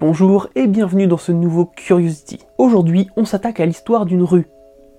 Bonjour et bienvenue dans ce nouveau Curiosity. Aujourd'hui, on s'attaque à l'histoire d'une rue.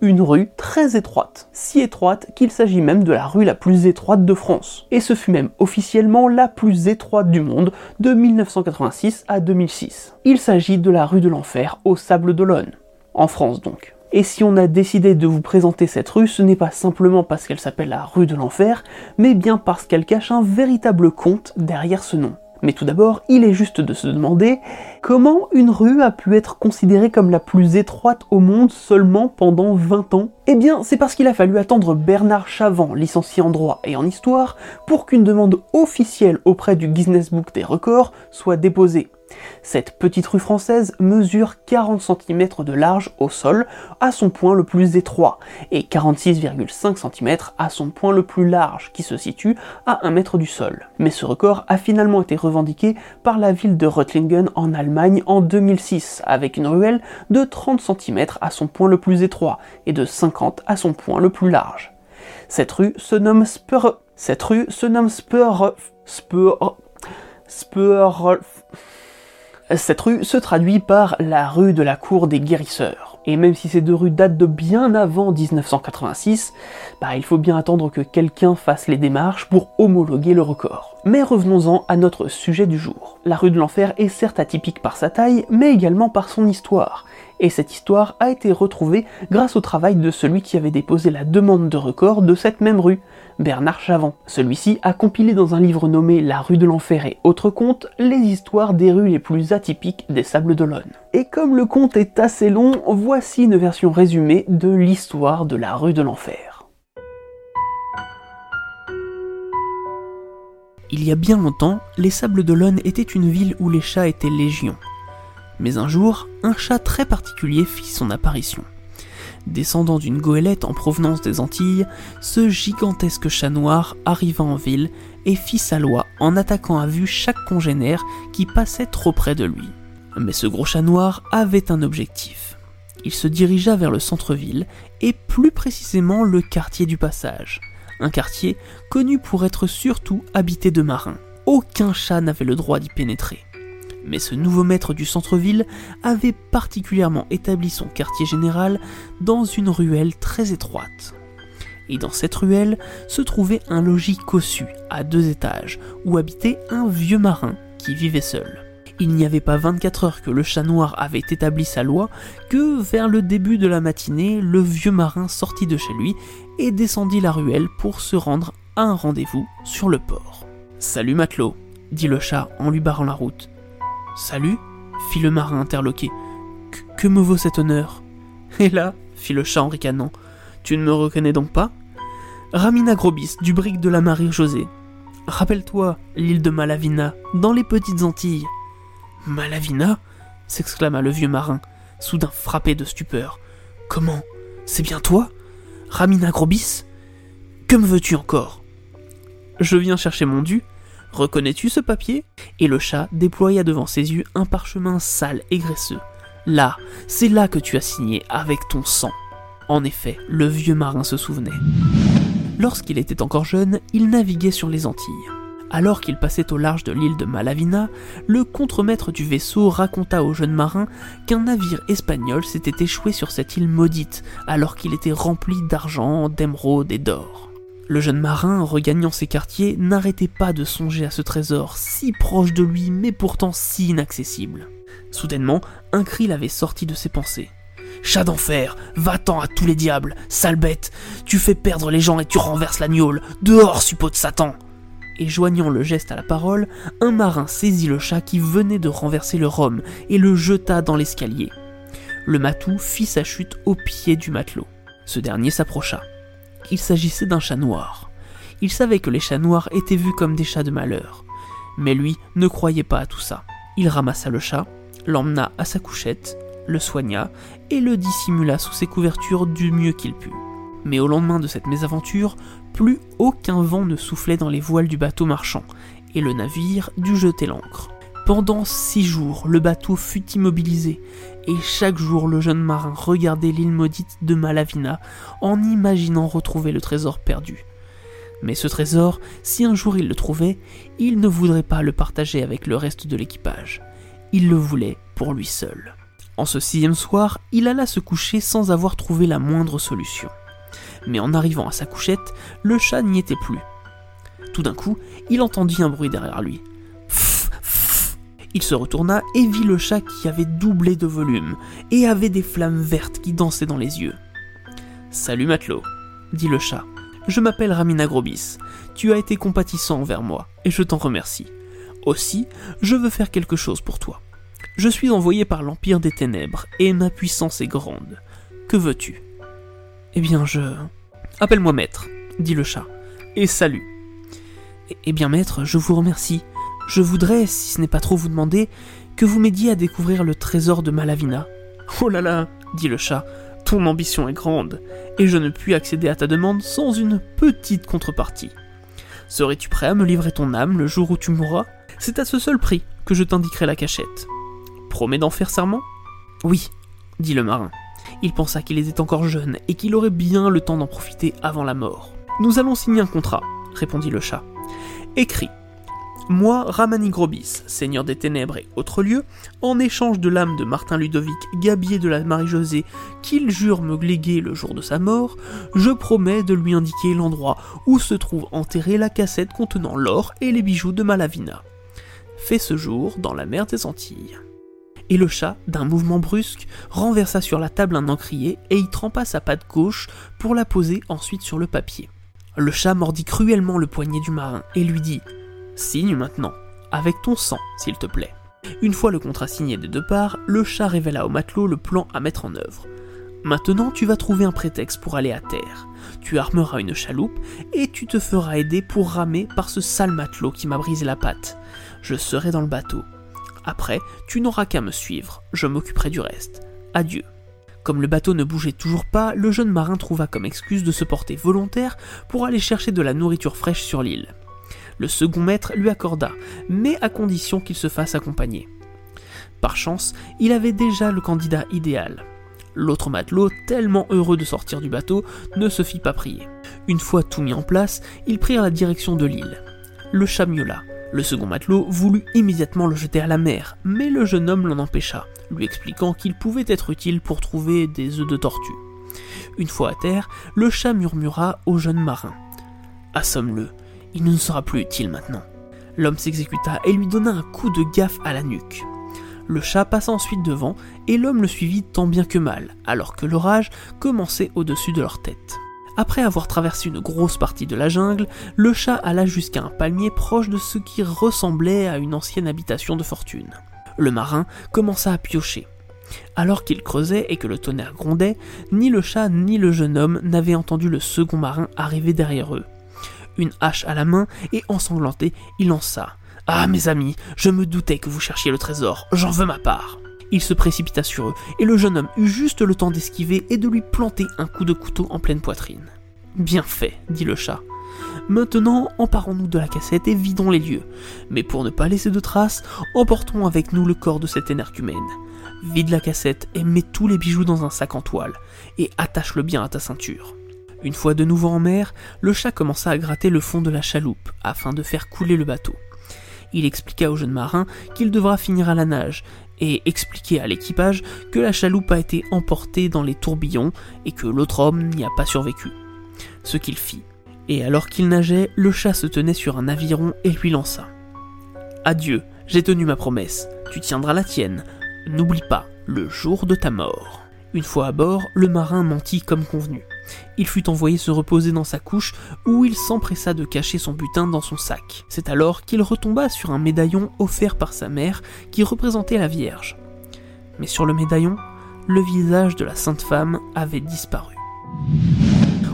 Une rue très étroite, si étroite qu'il s'agit même de la rue la plus étroite de France. Et ce fut même officiellement la plus étroite du monde de 1986 à 2006. Il s'agit de la rue de l'Enfer au Sable d'Olonne, en France donc. Et si on a décidé de vous présenter cette rue, ce n'est pas simplement parce qu'elle s'appelle la rue de l'Enfer, mais bien parce qu'elle cache un véritable conte derrière ce nom. Mais tout d'abord, il est juste de se demander comment une rue a pu être considérée comme la plus étroite au monde seulement pendant 20 ans Eh bien, c'est parce qu'il a fallu attendre Bernard Chavant, licencié en droit et en histoire, pour qu'une demande officielle auprès du Guinness Book des records soit déposée. Cette petite rue française mesure 40 cm de large au sol à son point le plus étroit et 46,5 cm à son point le plus large qui se situe à 1 mètre du sol. Mais ce record a finalement été revendiqué par la ville de Reutlingen en Allemagne en 2006 avec une ruelle de 30 cm à son point le plus étroit et de 50 à son point le plus large. Cette rue se nomme Spur... Cette rue se nomme. Spur... Cette rue se traduit par la rue de la cour des guérisseurs. Et même si ces deux rues datent de bien avant 1986, bah, il faut bien attendre que quelqu'un fasse les démarches pour homologuer le record. Mais revenons-en à notre sujet du jour. La rue de l'enfer est certes atypique par sa taille, mais également par son histoire. Et cette histoire a été retrouvée grâce au travail de celui qui avait déposé la demande de record de cette même rue, Bernard Chavant. Celui-ci a compilé dans un livre nommé La rue de l'enfer et autres contes les histoires des rues les plus atypiques des Sables d'Olonne. Et comme le conte est assez long, voici une version résumée de l'histoire de la rue de l'enfer. Il y a bien longtemps, les Sables d'Olonne étaient une ville où les chats étaient légion. Mais un jour, un chat très particulier fit son apparition. Descendant d'une goélette en provenance des Antilles, ce gigantesque chat noir arriva en ville et fit sa loi en attaquant à vue chaque congénère qui passait trop près de lui. Mais ce gros chat noir avait un objectif. Il se dirigea vers le centre-ville et plus précisément le quartier du Passage, un quartier connu pour être surtout habité de marins. Aucun chat n'avait le droit d'y pénétrer. Mais ce nouveau maître du centre-ville avait particulièrement établi son quartier général dans une ruelle très étroite. Et dans cette ruelle se trouvait un logis cossu à deux étages où habitait un vieux marin qui vivait seul. Il n'y avait pas 24 heures que le chat noir avait établi sa loi que vers le début de la matinée, le vieux marin sortit de chez lui et descendit la ruelle pour se rendre à un rendez-vous sur le port. Salut matelot, dit le chat en lui barrant la route. Salut fit le marin interloqué. Que me vaut cet honneur? Et là, fit le chat en ricanant, tu ne me reconnais donc pas? Ramina Grobis, du brick de la Marie José. Rappelle-toi, l'île de Malavina, dans les petites Antilles. Malavina? s'exclama le vieux marin, soudain frappé de stupeur. Comment? C'est bien toi? Ramina Grobis? Que me veux-tu encore? Je viens chercher mon dû. Reconnais-tu ce papier? Et le chat déploya devant ses yeux un parchemin sale et graisseux. Là, c'est là que tu as signé avec ton sang. En effet, le vieux marin se souvenait. Lorsqu'il était encore jeune, il naviguait sur les Antilles. Alors qu'il passait au large de l'île de Malavina, le contremaître du vaisseau raconta au jeune marin qu'un navire espagnol s'était échoué sur cette île maudite alors qu'il était rempli d'argent, d'émeraudes et d'or. Le jeune marin, regagnant ses quartiers, n'arrêtait pas de songer à ce trésor, si proche de lui mais pourtant si inaccessible. Soudainement, un cri l'avait sorti de ses pensées. Chat d'enfer, va-t'en à tous les diables, sale bête, tu fais perdre les gens et tu renverses la gnôle, dehors, suppôt de Satan et joignant le geste à la parole, un marin saisit le chat qui venait de renverser le rhum et le jeta dans l'escalier. Le matou fit sa chute au pied du matelot. Ce dernier s'approcha. Il s'agissait d'un chat noir. Il savait que les chats noirs étaient vus comme des chats de malheur. Mais lui ne croyait pas à tout ça. Il ramassa le chat, l'emmena à sa couchette, le soigna et le dissimula sous ses couvertures du mieux qu'il put. Mais au lendemain de cette mésaventure, plus aucun vent ne soufflait dans les voiles du bateau marchand, et le navire dut jeter l'ancre. Pendant six jours, le bateau fut immobilisé, et chaque jour le jeune marin regardait l'île maudite de Malavina en imaginant retrouver le trésor perdu. Mais ce trésor, si un jour il le trouvait, il ne voudrait pas le partager avec le reste de l'équipage. Il le voulait pour lui seul. En ce sixième soir, il alla se coucher sans avoir trouvé la moindre solution mais en arrivant à sa couchette, le chat n'y était plus. Tout d'un coup, il entendit un bruit derrière lui. Il se retourna et vit le chat qui avait doublé de volume et avait des flammes vertes qui dansaient dans les yeux. Salut matelot, dit le chat. Je m'appelle Ramina Grobis. Tu as été compatissant envers moi et je t'en remercie. Aussi, je veux faire quelque chose pour toi. Je suis envoyé par l'Empire des Ténèbres et ma puissance est grande. Que veux-tu Eh bien, je. Appelle-moi maître, dit le chat, et salut. Eh bien maître, je vous remercie. Je voudrais, si ce n'est pas trop vous demander, que vous m'aidiez à découvrir le trésor de Malavina. Oh là là, dit le chat, ton ambition est grande, et je ne puis accéder à ta demande sans une petite contrepartie. Serais-tu prêt à me livrer ton âme le jour où tu mourras? C'est à ce seul prix que je t'indiquerai la cachette. Promets d'en faire serment? Oui, dit le marin. Il pensa qu'il était encore jeune et qu'il aurait bien le temps d'en profiter avant la mort. Nous allons signer un contrat, répondit le chat. Écrit. Moi, Ramani Grobis, seigneur des ténèbres et autres lieux, en échange de l'âme de Martin Ludovic, gabier de la Marie-Josée, qu'il jure me léguer le jour de sa mort, je promets de lui indiquer l'endroit où se trouve enterrée la cassette contenant l'or et les bijoux de Malavina. Fait ce jour dans la mer des Antilles et le chat, d'un mouvement brusque, renversa sur la table un encrier et y trempa sa patte gauche pour la poser ensuite sur le papier. Le chat mordit cruellement le poignet du marin et lui dit Signe maintenant, avec ton sang, s'il te plaît. Une fois le contrat signé des deux parts, le chat révéla au matelot le plan à mettre en œuvre. Maintenant, tu vas trouver un prétexte pour aller à terre. Tu armeras une chaloupe et tu te feras aider pour ramer par ce sale matelot qui m'a brisé la patte. Je serai dans le bateau. Après, tu n'auras qu'à me suivre, je m'occuperai du reste. Adieu. Comme le bateau ne bougeait toujours pas, le jeune marin trouva comme excuse de se porter volontaire pour aller chercher de la nourriture fraîche sur l'île. Le second maître lui accorda, mais à condition qu'il se fasse accompagner. Par chance, il avait déjà le candidat idéal. L'autre matelot, tellement heureux de sortir du bateau, ne se fit pas prier. Une fois tout mis en place, ils prirent la direction de l'île. Le chat miaula. Le second matelot voulut immédiatement le jeter à la mer, mais le jeune homme l'en empêcha, lui expliquant qu'il pouvait être utile pour trouver des œufs de tortue. Une fois à terre, le chat murmura au jeune marin Assomme-le, il ne sera plus utile maintenant. L'homme s'exécuta et lui donna un coup de gaffe à la nuque. Le chat passa ensuite devant et l'homme le suivit tant bien que mal, alors que l'orage commençait au-dessus de leur tête. Après avoir traversé une grosse partie de la jungle, le chat alla jusqu'à un palmier proche de ce qui ressemblait à une ancienne habitation de fortune. Le marin commença à piocher. Alors qu'il creusait et que le tonnerre grondait, ni le chat ni le jeune homme n'avaient entendu le second marin arriver derrière eux. Une hache à la main et ensanglanté, il lança Ah mes amis, je me doutais que vous cherchiez le trésor, j'en veux ma part. Il se précipita sur eux, et le jeune homme eut juste le temps d'esquiver et de lui planter un coup de couteau en pleine poitrine. Bien fait, dit le chat. Maintenant, emparons-nous de la cassette et vidons les lieux. Mais pour ne pas laisser de traces, emportons avec nous le corps de cet énergumène. Vide la cassette et mets tous les bijoux dans un sac en toile, et attache-le bien à ta ceinture. Une fois de nouveau en mer, le chat commença à gratter le fond de la chaloupe, afin de faire couler le bateau. Il expliqua au jeune marin qu'il devra finir à la nage, et expliquer à l'équipage que la chaloupe a été emportée dans les tourbillons et que l'autre homme n'y a pas survécu. Ce qu'il fit. Et alors qu'il nageait, le chat se tenait sur un aviron et lui lança. Adieu, j'ai tenu ma promesse, tu tiendras la tienne. N'oublie pas, le jour de ta mort. Une fois à bord, le marin mentit comme convenu. Il fut envoyé se reposer dans sa couche où il s'empressa de cacher son butin dans son sac. C'est alors qu'il retomba sur un médaillon offert par sa mère qui représentait la Vierge. Mais sur le médaillon, le visage de la sainte femme avait disparu.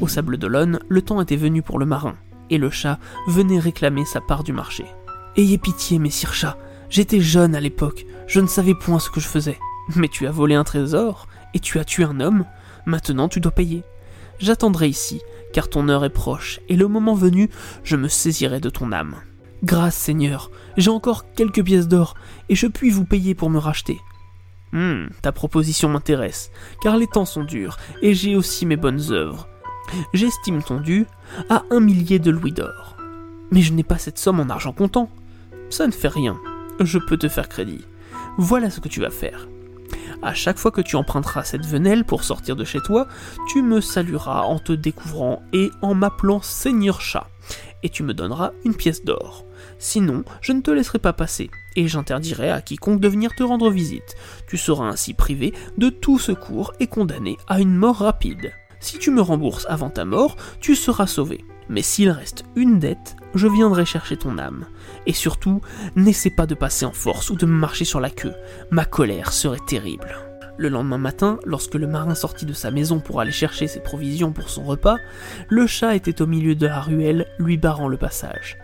Au sable d'Olonne, le temps était venu pour le marin, et le chat venait réclamer sa part du marché. Ayez pitié, messire chat, j'étais jeune à l'époque, je ne savais point ce que je faisais. Mais tu as volé un trésor, et tu as tué un homme, maintenant tu dois payer. J'attendrai ici, car ton heure est proche, et le moment venu, je me saisirai de ton âme. Grâce Seigneur, j'ai encore quelques pièces d'or, et je puis vous payer pour me racheter. Hum, ta proposition m'intéresse, car les temps sont durs, et j'ai aussi mes bonnes œuvres. J'estime ton dû à un millier de louis d'or. Mais je n'ai pas cette somme en argent comptant. Ça ne fait rien, je peux te faire crédit. Voilà ce que tu vas faire. À chaque fois que tu emprunteras cette venelle pour sortir de chez toi, tu me salueras en te découvrant et en m'appelant Seigneur Chat, et tu me donneras une pièce d'or. Sinon, je ne te laisserai pas passer, et j'interdirai à quiconque de venir te rendre visite. Tu seras ainsi privé de tout secours et condamné à une mort rapide. Si tu me rembourses avant ta mort, tu seras sauvé. Mais s'il reste une dette, je viendrai chercher ton âme. Et surtout, n'essaie pas de passer en force ou de me marcher sur la queue. Ma colère serait terrible. Le lendemain matin, lorsque le marin sortit de sa maison pour aller chercher ses provisions pour son repas, le chat était au milieu de la ruelle, lui barrant le passage.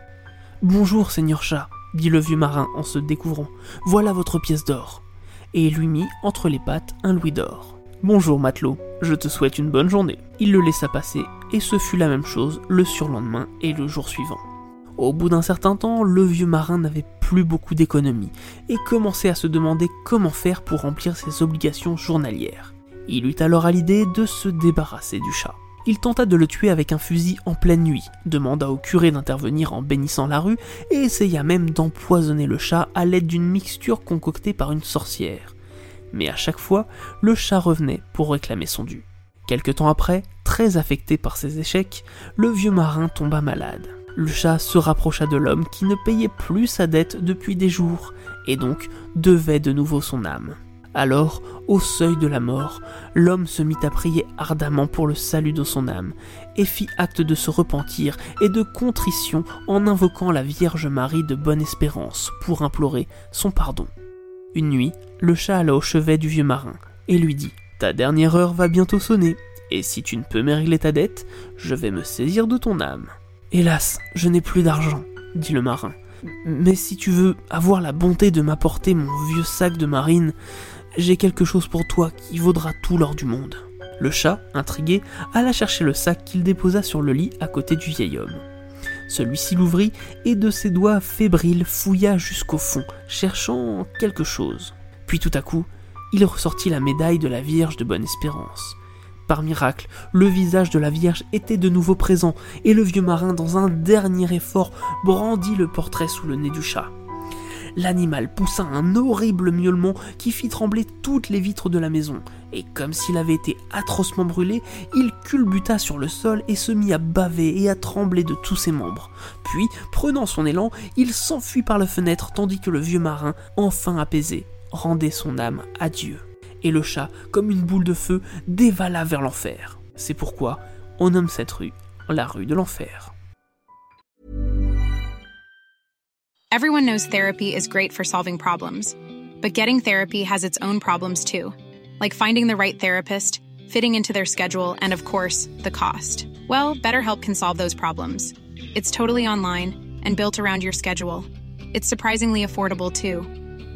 Bonjour, seigneur chat, dit le vieux marin en se découvrant. Voilà votre pièce d'or. Et il lui mit entre les pattes un louis d'or. Bonjour matelot, je te souhaite une bonne journée. Il le laissa passer, et ce fut la même chose le surlendemain et le jour suivant. Au bout d'un certain temps, le vieux marin n'avait plus beaucoup d'économies et commençait à se demander comment faire pour remplir ses obligations journalières. Il eut alors à l'idée de se débarrasser du chat. Il tenta de le tuer avec un fusil en pleine nuit, demanda au curé d'intervenir en bénissant la rue et essaya même d'empoisonner le chat à l'aide d'une mixture concoctée par une sorcière mais à chaque fois, le chat revenait pour réclamer son dû. Quelque temps après, très affecté par ses échecs, le vieux marin tomba malade. Le chat se rapprocha de l'homme qui ne payait plus sa dette depuis des jours, et donc devait de nouveau son âme. Alors, au seuil de la mort, l'homme se mit à prier ardemment pour le salut de son âme, et fit acte de se repentir et de contrition en invoquant la Vierge Marie de Bonne Espérance pour implorer son pardon. Une nuit, le chat alla au chevet du vieux marin et lui dit Ta dernière heure va bientôt sonner, et si tu ne peux me régler ta dette, je vais me saisir de ton âme. Hélas, je n'ai plus d'argent, dit le marin. Mais si tu veux avoir la bonté de m'apporter mon vieux sac de marine, j'ai quelque chose pour toi qui vaudra tout l'or du monde. Le chat, intrigué, alla chercher le sac qu'il déposa sur le lit à côté du vieil homme. Celui-ci l'ouvrit et de ses doigts fébriles fouilla jusqu'au fond, cherchant quelque chose. Puis tout à coup, il ressortit la médaille de la Vierge de Bonne Espérance. Miracle, le visage de la Vierge était de nouveau présent, et le vieux marin, dans un dernier effort, brandit le portrait sous le nez du chat. L'animal poussa un horrible miaulement qui fit trembler toutes les vitres de la maison, et comme s'il avait été atrocement brûlé, il culbuta sur le sol et se mit à baver et à trembler de tous ses membres. Puis, prenant son élan, il s'enfuit par la fenêtre tandis que le vieux marin, enfin apaisé, rendait son âme à Dieu. Et le chat, comme une boule de feu, dévala vers l'enfer. C'est pourquoi on nomme cette rue la rue de l'enfer. Everyone knows therapy is great for solving problems, but getting therapy has its own problems too, like finding the right therapist, fitting into their schedule, and of course, the cost. Well, BetterHelp can solve those problems. It's totally online and built around your schedule. It's surprisingly affordable too.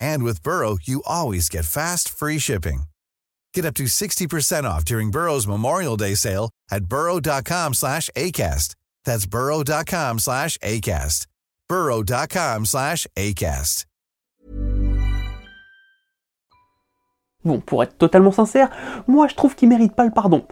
And with Burrow, you always get fast, free shipping. Get up to 60% off during Burrow's Memorial Day sale at burrow.com slash ACAST. That's burrow.com slash ACAST. burrow.com slash ACAST. Bon, pour être totalement sincère, moi je trouve qu'il mérite pas le pardon.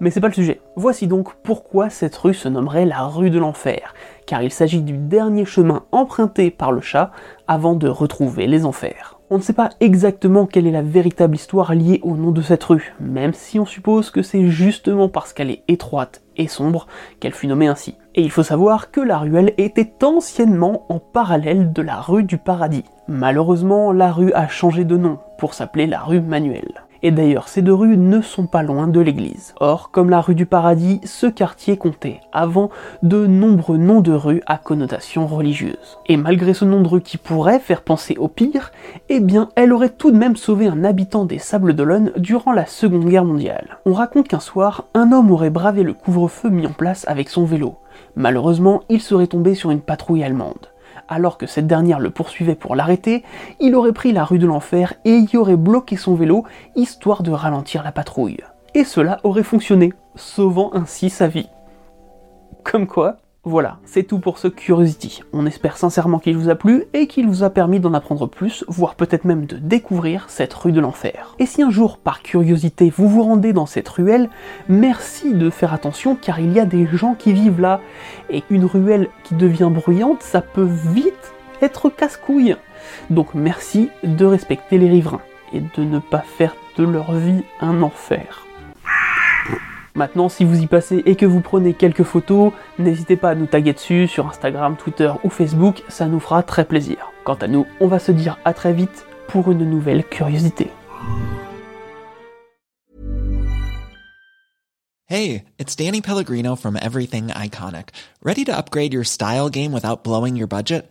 Mais c'est pas le sujet. Voici donc pourquoi cette rue se nommerait la rue de l'enfer, car il s'agit du dernier chemin emprunté par le chat avant de retrouver les enfers. On ne sait pas exactement quelle est la véritable histoire liée au nom de cette rue, même si on suppose que c'est justement parce qu'elle est étroite et sombre qu'elle fut nommée ainsi. Et il faut savoir que la ruelle était anciennement en parallèle de la rue du Paradis. Malheureusement, la rue a changé de nom pour s'appeler la rue Manuel. Et d'ailleurs, ces deux rues ne sont pas loin de l'église. Or, comme la rue du Paradis, ce quartier comptait avant de nombreux noms de rues à connotation religieuse. Et malgré ce nom de rue qui pourrait faire penser au pire, eh bien, elle aurait tout de même sauvé un habitant des Sables d'Olonne durant la Seconde Guerre mondiale. On raconte qu'un soir, un homme aurait bravé le couvre-feu mis en place avec son vélo. Malheureusement, il serait tombé sur une patrouille allemande alors que cette dernière le poursuivait pour l'arrêter, il aurait pris la rue de l'enfer et y aurait bloqué son vélo, histoire de ralentir la patrouille. Et cela aurait fonctionné, sauvant ainsi sa vie. Comme quoi, voilà, c'est tout pour ce Curiosity. On espère sincèrement qu'il vous a plu et qu'il vous a permis d'en apprendre plus, voire peut-être même de découvrir cette rue de l'enfer. Et si un jour, par curiosité, vous vous rendez dans cette ruelle, merci de faire attention car il y a des gens qui vivent là. Et une ruelle qui devient bruyante, ça peut vite être casse-couille. Donc merci de respecter les riverains et de ne pas faire de leur vie un enfer. Maintenant, si vous y passez et que vous prenez quelques photos, n'hésitez pas à nous taguer dessus sur Instagram, Twitter ou Facebook, ça nous fera très plaisir. Quant à nous, on va se dire à très vite pour une nouvelle curiosité. Hey, it's Danny Pellegrino from Everything Iconic. Ready to upgrade your style game without blowing your budget?